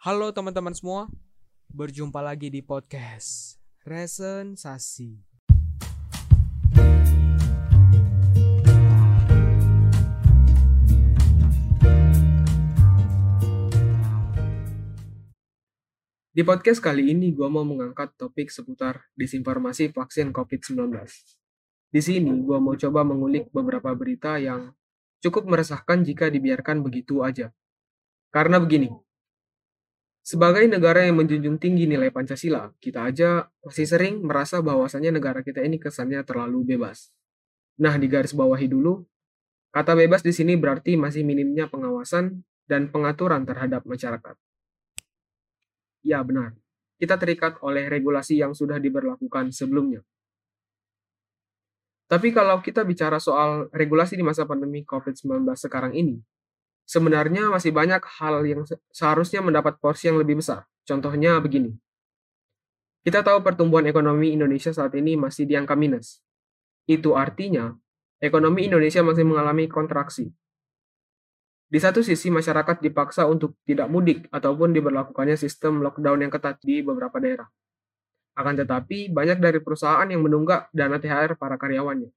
Halo teman-teman semua, berjumpa lagi di podcast Resensasi. Di podcast kali ini gue mau mengangkat topik seputar disinformasi vaksin COVID-19. Di sini gue mau coba mengulik beberapa berita yang cukup meresahkan jika dibiarkan begitu aja. Karena begini, sebagai negara yang menjunjung tinggi nilai Pancasila, kita aja masih sering merasa bahwasannya negara kita ini kesannya terlalu bebas. Nah, di garis bawahi dulu, kata bebas di sini berarti masih minimnya pengawasan dan pengaturan terhadap masyarakat. Ya, benar. Kita terikat oleh regulasi yang sudah diberlakukan sebelumnya. Tapi kalau kita bicara soal regulasi di masa pandemi COVID-19 sekarang ini, sebenarnya masih banyak hal yang seharusnya mendapat porsi yang lebih besar. Contohnya begini. Kita tahu pertumbuhan ekonomi Indonesia saat ini masih di angka minus. Itu artinya ekonomi Indonesia masih mengalami kontraksi. Di satu sisi masyarakat dipaksa untuk tidak mudik ataupun diberlakukannya sistem lockdown yang ketat di beberapa daerah. Akan tetapi, banyak dari perusahaan yang menunggak dana THR para karyawannya.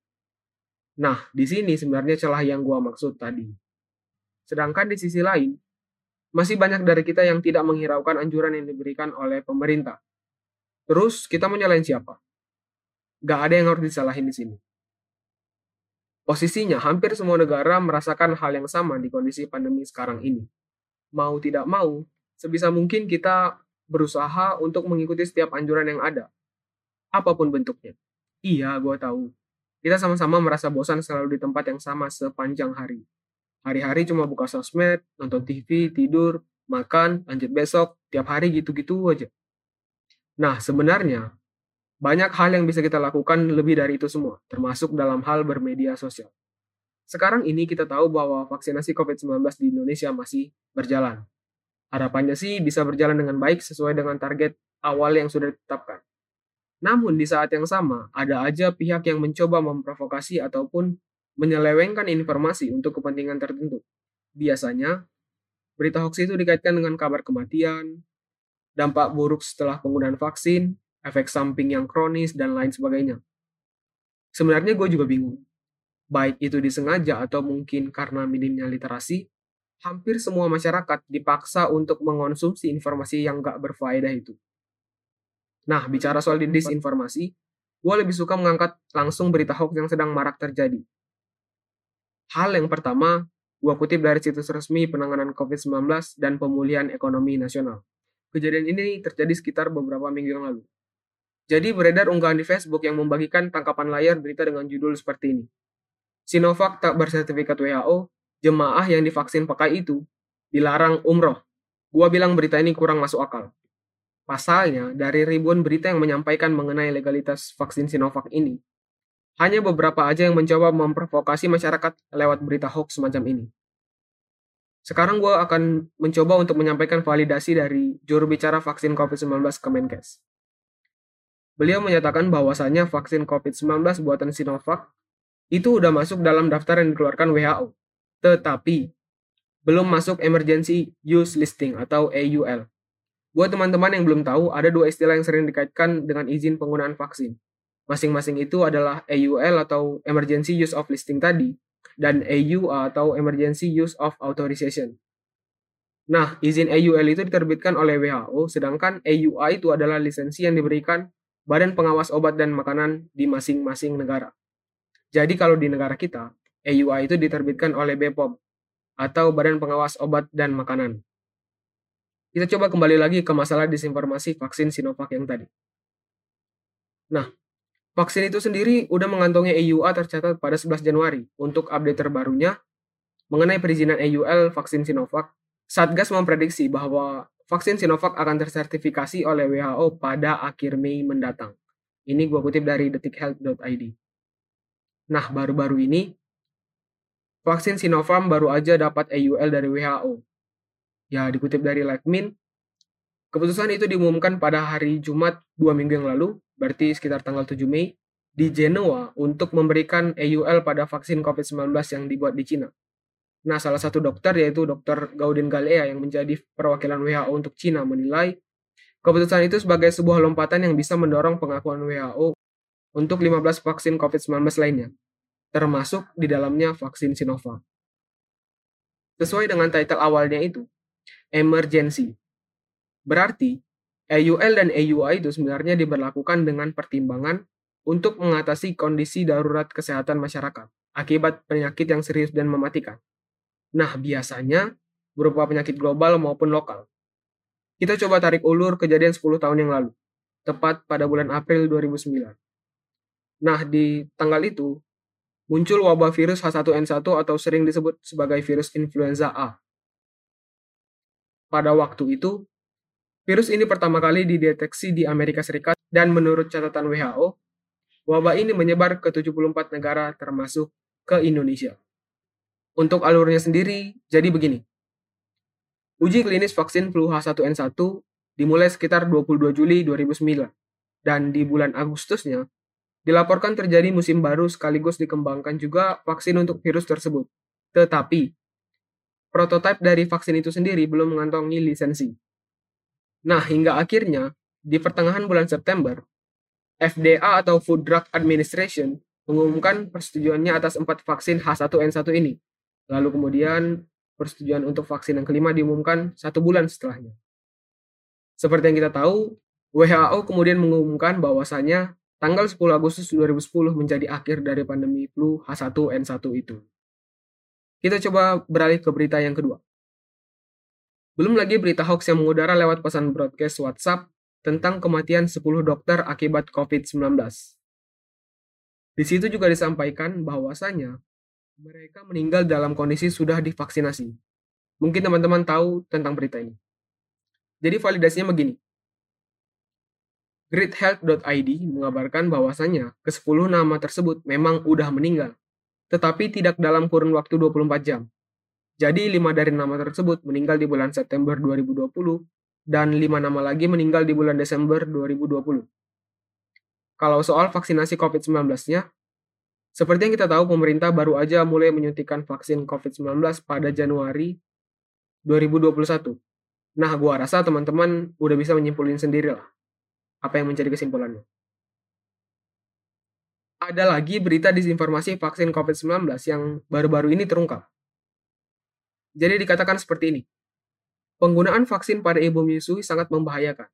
Nah, di sini sebenarnya celah yang gua maksud tadi. Sedangkan di sisi lain, masih banyak dari kita yang tidak menghiraukan anjuran yang diberikan oleh pemerintah. Terus, kita mau nyalain siapa? Gak ada yang harus disalahin di sini. Posisinya, hampir semua negara merasakan hal yang sama di kondisi pandemi sekarang ini. Mau tidak mau, sebisa mungkin kita berusaha untuk mengikuti setiap anjuran yang ada, apa pun bentuknya. Iya, gue tahu. Kita sama-sama merasa bosan selalu di tempat yang sama sepanjang hari. Hari-hari cuma buka sosmed, nonton TV, tidur, makan, lanjut besok, tiap hari gitu-gitu aja. Nah, sebenarnya banyak hal yang bisa kita lakukan lebih dari itu semua, termasuk dalam hal bermedia sosial. Sekarang ini kita tahu bahwa vaksinasi COVID-19 di Indonesia masih berjalan. Harapannya sih bisa berjalan dengan baik sesuai dengan target awal yang sudah ditetapkan. Namun di saat yang sama, ada aja pihak yang mencoba memprovokasi ataupun menyelewengkan informasi untuk kepentingan tertentu. Biasanya, berita hoax itu dikaitkan dengan kabar kematian, dampak buruk setelah penggunaan vaksin, efek samping yang kronis, dan lain sebagainya. Sebenarnya gue juga bingung. Baik itu disengaja atau mungkin karena minimnya literasi, hampir semua masyarakat dipaksa untuk mengonsumsi informasi yang gak berfaedah itu. Nah, bicara soal disinformasi, gue lebih suka mengangkat langsung berita hoax yang sedang marak terjadi. Hal yang pertama, gue kutip dari situs resmi penanganan COVID-19 dan pemulihan ekonomi nasional. Kejadian ini terjadi sekitar beberapa minggu yang lalu. Jadi beredar unggahan di Facebook yang membagikan tangkapan layar berita dengan judul seperti ini. Sinovac tak bersertifikat WHO, jemaah yang divaksin pakai itu dilarang umroh. Gua bilang berita ini kurang masuk akal. Pasalnya, dari ribuan berita yang menyampaikan mengenai legalitas vaksin Sinovac ini, hanya beberapa aja yang mencoba memprovokasi masyarakat lewat berita hoax semacam ini. Sekarang gue akan mencoba untuk menyampaikan validasi dari juru bicara vaksin COVID-19 Kemenkes. Beliau menyatakan bahwasannya vaksin COVID-19 buatan Sinovac itu udah masuk dalam daftar yang dikeluarkan WHO tetapi belum masuk emergency use listing atau AUL. Buat teman-teman yang belum tahu, ada dua istilah yang sering dikaitkan dengan izin penggunaan vaksin. Masing-masing itu adalah AUL atau emergency use of listing tadi, dan AU atau emergency use of authorization. Nah, izin AUL itu diterbitkan oleh WHO, sedangkan AUA itu adalah lisensi yang diberikan Badan Pengawas Obat dan Makanan di masing-masing negara. Jadi kalau di negara kita, EUA itu diterbitkan oleh BPOM atau Badan Pengawas Obat dan Makanan. Kita coba kembali lagi ke masalah disinformasi vaksin Sinovac yang tadi. Nah, vaksin itu sendiri udah mengantongi EUA tercatat pada 11 Januari. Untuk update terbarunya, mengenai perizinan EUL vaksin Sinovac, Satgas memprediksi bahwa vaksin Sinovac akan tersertifikasi oleh WHO pada akhir Mei mendatang. Ini gue kutip dari detikhealth.id. Nah, baru-baru ini, Vaksin Sinovac baru aja dapat EUL dari WHO. Ya, dikutip dari Lekmin, keputusan itu diumumkan pada hari Jumat dua minggu yang lalu, berarti sekitar tanggal 7 Mei, di Genoa untuk memberikan EUL pada vaksin COVID-19 yang dibuat di Cina. Nah, salah satu dokter yaitu Dr. Gauden Galea yang menjadi perwakilan WHO untuk Cina menilai keputusan itu sebagai sebuah lompatan yang bisa mendorong pengakuan WHO untuk 15 vaksin COVID-19 lainnya, termasuk di dalamnya vaksin Sinovac. Sesuai dengan title awalnya itu, emergency. Berarti, AUL dan AUI itu sebenarnya diberlakukan dengan pertimbangan untuk mengatasi kondisi darurat kesehatan masyarakat akibat penyakit yang serius dan mematikan. Nah, biasanya berupa penyakit global maupun lokal. Kita coba tarik ulur kejadian 10 tahun yang lalu, tepat pada bulan April 2009. Nah, di tanggal itu, muncul wabah virus H1N1 atau sering disebut sebagai virus influenza A. Pada waktu itu, virus ini pertama kali dideteksi di Amerika Serikat dan menurut catatan WHO, wabah ini menyebar ke 74 negara termasuk ke Indonesia. Untuk alurnya sendiri, jadi begini. Uji klinis vaksin flu H1N1 dimulai sekitar 22 Juli 2009, dan di bulan Agustusnya, dilaporkan terjadi musim baru sekaligus dikembangkan juga vaksin untuk virus tersebut. Tetapi, prototipe dari vaksin itu sendiri belum mengantongi lisensi. Nah, hingga akhirnya, di pertengahan bulan September, FDA atau Food Drug Administration mengumumkan persetujuannya atas empat vaksin H1N1 ini Lalu kemudian persetujuan untuk vaksin yang kelima diumumkan satu bulan setelahnya. Seperti yang kita tahu, WHO kemudian mengumumkan bahwasanya tanggal 10 Agustus 2010 menjadi akhir dari pandemi flu H1N1 itu. Kita coba beralih ke berita yang kedua. Belum lagi berita hoax yang mengudara lewat pesan broadcast WhatsApp tentang kematian 10 dokter akibat COVID-19. Di situ juga disampaikan bahwasanya mereka meninggal dalam kondisi sudah divaksinasi. Mungkin teman-teman tahu tentang berita ini. Jadi validasinya begini. Greathealth.id mengabarkan bahwasannya ke-10 nama tersebut memang udah meninggal, tetapi tidak dalam kurun waktu 24 jam. Jadi 5 dari nama tersebut meninggal di bulan September 2020 dan 5 nama lagi meninggal di bulan Desember 2020. Kalau soal vaksinasi COVID-19-nya, seperti yang kita tahu, pemerintah baru aja mulai menyuntikkan vaksin COVID-19 pada Januari 2021. Nah, gua rasa teman-teman udah bisa menyimpulin sendiri lah apa yang menjadi kesimpulannya. Ada lagi berita disinformasi vaksin COVID-19 yang baru-baru ini terungkap. Jadi dikatakan seperti ini. Penggunaan vaksin pada ibu menyusui sangat membahayakan.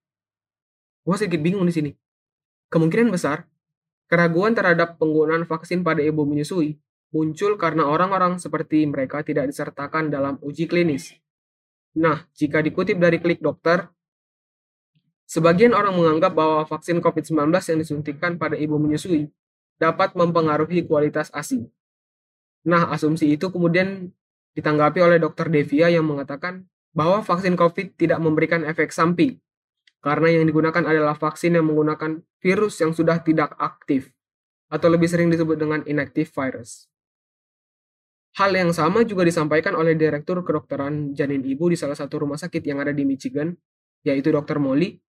Gua sedikit bingung di sini. Kemungkinan besar Keraguan terhadap penggunaan vaksin pada ibu menyusui muncul karena orang-orang seperti mereka tidak disertakan dalam uji klinis. Nah, jika dikutip dari klik dokter, sebagian orang menganggap bahwa vaksin COVID-19 yang disuntikan pada ibu menyusui dapat mempengaruhi kualitas ASI. Nah, asumsi itu kemudian ditanggapi oleh Dr. Devia yang mengatakan bahwa vaksin COVID tidak memberikan efek samping karena yang digunakan adalah vaksin yang menggunakan virus yang sudah tidak aktif, atau lebih sering disebut dengan inactive virus. Hal yang sama juga disampaikan oleh Direktur Kedokteran Janin Ibu di salah satu rumah sakit yang ada di Michigan, yaitu Dr. Molly.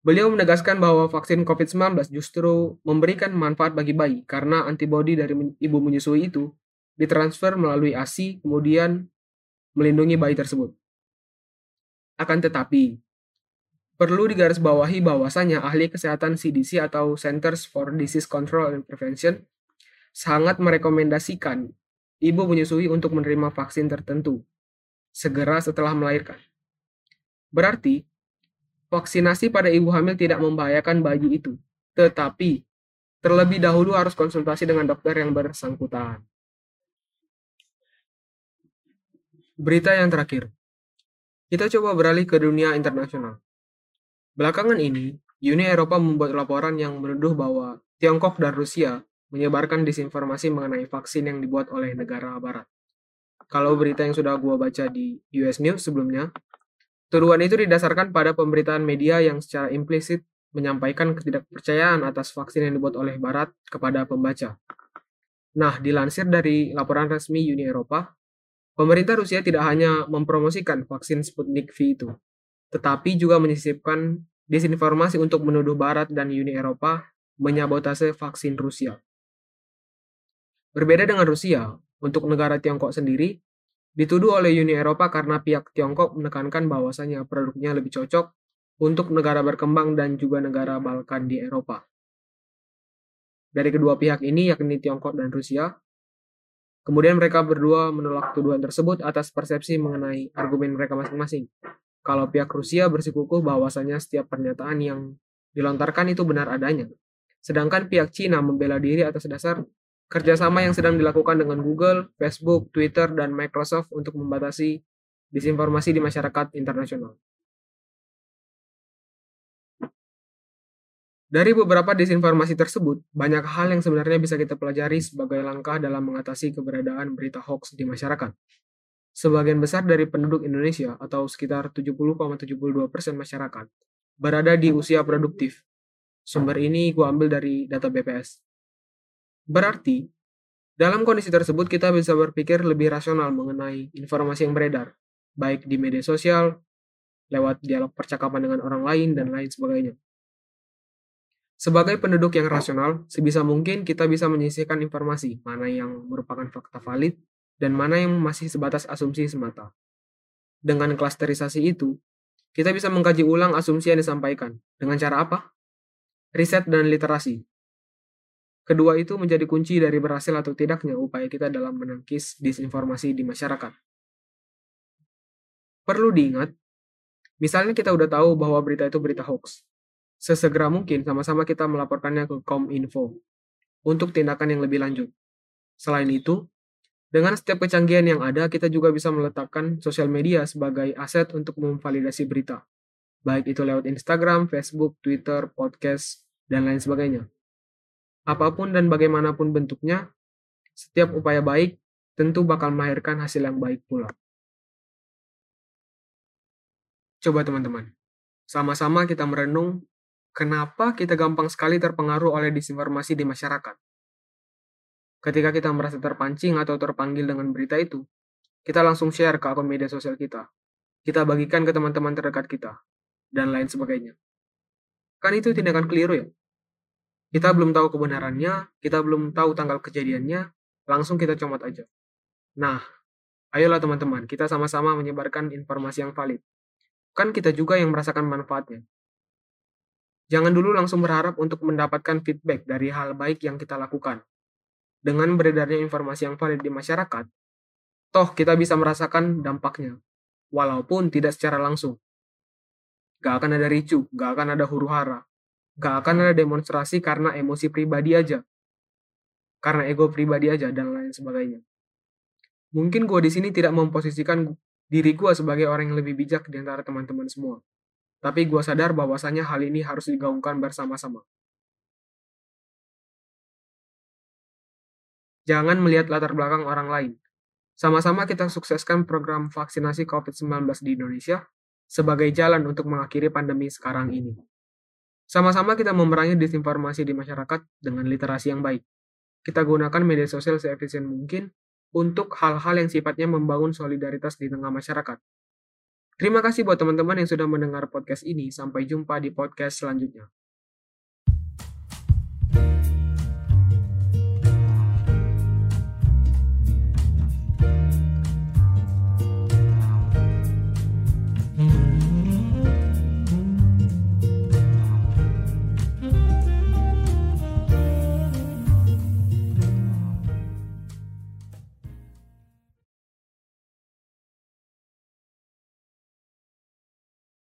Beliau menegaskan bahwa vaksin COVID-19 justru memberikan manfaat bagi bayi karena antibodi dari ibu menyusui itu ditransfer melalui ASI kemudian melindungi bayi tersebut. Akan tetapi, Perlu digarisbawahi bahwasanya ahli kesehatan CDC atau Centers for Disease Control and Prevention sangat merekomendasikan ibu menyusui untuk menerima vaksin tertentu segera setelah melahirkan. Berarti, vaksinasi pada ibu hamil tidak membahayakan bayi itu, tetapi terlebih dahulu harus konsultasi dengan dokter yang bersangkutan. Berita yang terakhir. Kita coba beralih ke dunia internasional. Belakangan ini, Uni Eropa membuat laporan yang menuduh bahwa Tiongkok dan Rusia menyebarkan disinformasi mengenai vaksin yang dibuat oleh negara barat. Kalau berita yang sudah gua baca di US News sebelumnya, tuduhan itu didasarkan pada pemberitaan media yang secara implisit menyampaikan ketidakpercayaan atas vaksin yang dibuat oleh barat kepada pembaca. Nah, dilansir dari laporan resmi Uni Eropa, pemerintah Rusia tidak hanya mempromosikan vaksin Sputnik V itu, tetapi juga menyisipkan disinformasi untuk menuduh Barat dan Uni Eropa menyabotase vaksin Rusia. Berbeda dengan Rusia, untuk negara Tiongkok sendiri, Dituduh oleh Uni Eropa karena pihak Tiongkok menekankan bahwasannya produknya lebih cocok untuk negara berkembang dan juga negara Balkan di Eropa. Dari kedua pihak ini, yakni Tiongkok dan Rusia, kemudian mereka berdua menolak tuduhan tersebut atas persepsi mengenai argumen mereka masing-masing. Kalau pihak Rusia bersikukuh bahwasannya setiap pernyataan yang dilontarkan itu benar adanya, sedangkan pihak Cina membela diri atas dasar kerjasama yang sedang dilakukan dengan Google, Facebook, Twitter, dan Microsoft untuk membatasi disinformasi di masyarakat internasional. Dari beberapa disinformasi tersebut, banyak hal yang sebenarnya bisa kita pelajari sebagai langkah dalam mengatasi keberadaan berita hoax di masyarakat. Sebagian besar dari penduduk Indonesia, atau sekitar 70,72% masyarakat, berada di usia produktif. Sumber ini gue ambil dari data BPS. Berarti, dalam kondisi tersebut kita bisa berpikir lebih rasional mengenai informasi yang beredar, baik di media sosial, lewat dialog percakapan dengan orang lain, dan lain sebagainya. Sebagai penduduk yang rasional, sebisa mungkin kita bisa menyisihkan informasi mana yang merupakan fakta valid dan mana yang masih sebatas asumsi semata. Dengan klasterisasi itu, kita bisa mengkaji ulang asumsi yang disampaikan. Dengan cara apa? Riset dan literasi. Kedua itu menjadi kunci dari berhasil atau tidaknya upaya kita dalam menangkis disinformasi di masyarakat. Perlu diingat, misalnya kita udah tahu bahwa berita itu berita hoax. Sesegera mungkin sama-sama kita melaporkannya ke Kominfo untuk tindakan yang lebih lanjut. Selain itu, dengan setiap kecanggihan yang ada, kita juga bisa meletakkan sosial media sebagai aset untuk memvalidasi berita. Baik itu lewat Instagram, Facebook, Twitter, podcast, dan lain sebagainya apa pun dan bagaimanapun bentuknya, setiap upaya baik tentu bakal melahirkan hasil yang baik pula. Coba teman-teman, sama-sama kita merenung kenapa kita gampang sekali terpengaruh oleh disinformasi di masyarakat. Ketika kita merasa terpancing atau terpanggil dengan berita itu, kita langsung share ke akun media sosial kita. Kita bagikan ke teman-teman terdekat kita, dan lain sebagainya. Kan itu tindakan keliru ya? Kita belum tahu kebenarannya, kita belum tahu tanggal kejadiannya, langsung kita comot aja. Nah, ayolah teman-teman, kita sama-sama menyebarkan informasi yang valid. Kan kita juga yang merasakan manfaatnya. Jangan dulu langsung berharap untuk mendapatkan feedback dari hal baik yang kita lakukan. Dengan beredarnya informasi yang valid di masyarakat, toh kita bisa merasakan dampaknya, walaupun tidak secara langsung. Gak akan ada ricu, gak akan ada huru hara, Gak akan ada demonstrasi karena emosi pribadi aja. Karena ego pribadi aja, dan lain sebagainya. Mungkin gue di sini tidak memposisikan diri gue sebagai orang yang lebih bijak di antara teman-teman semua. Tapi gue sadar bahwasanya hal ini harus digaungkan bersama-sama. Jangan melihat latar belakang orang lain. Sama-sama kita sukseskan program vaksinasi COVID-19 di Indonesia sebagai jalan untuk mengakhiri pandemi sekarang ini. Sama-sama kita memerangi disinformasi di masyarakat dengan literasi yang baik. Kita gunakan media sosial seefisien mungkin untuk hal-hal yang sifatnya membangun solidaritas di tengah masyarakat. Terima kasih buat teman-teman yang sudah mendengar podcast ini. Sampai jumpa di podcast selanjutnya.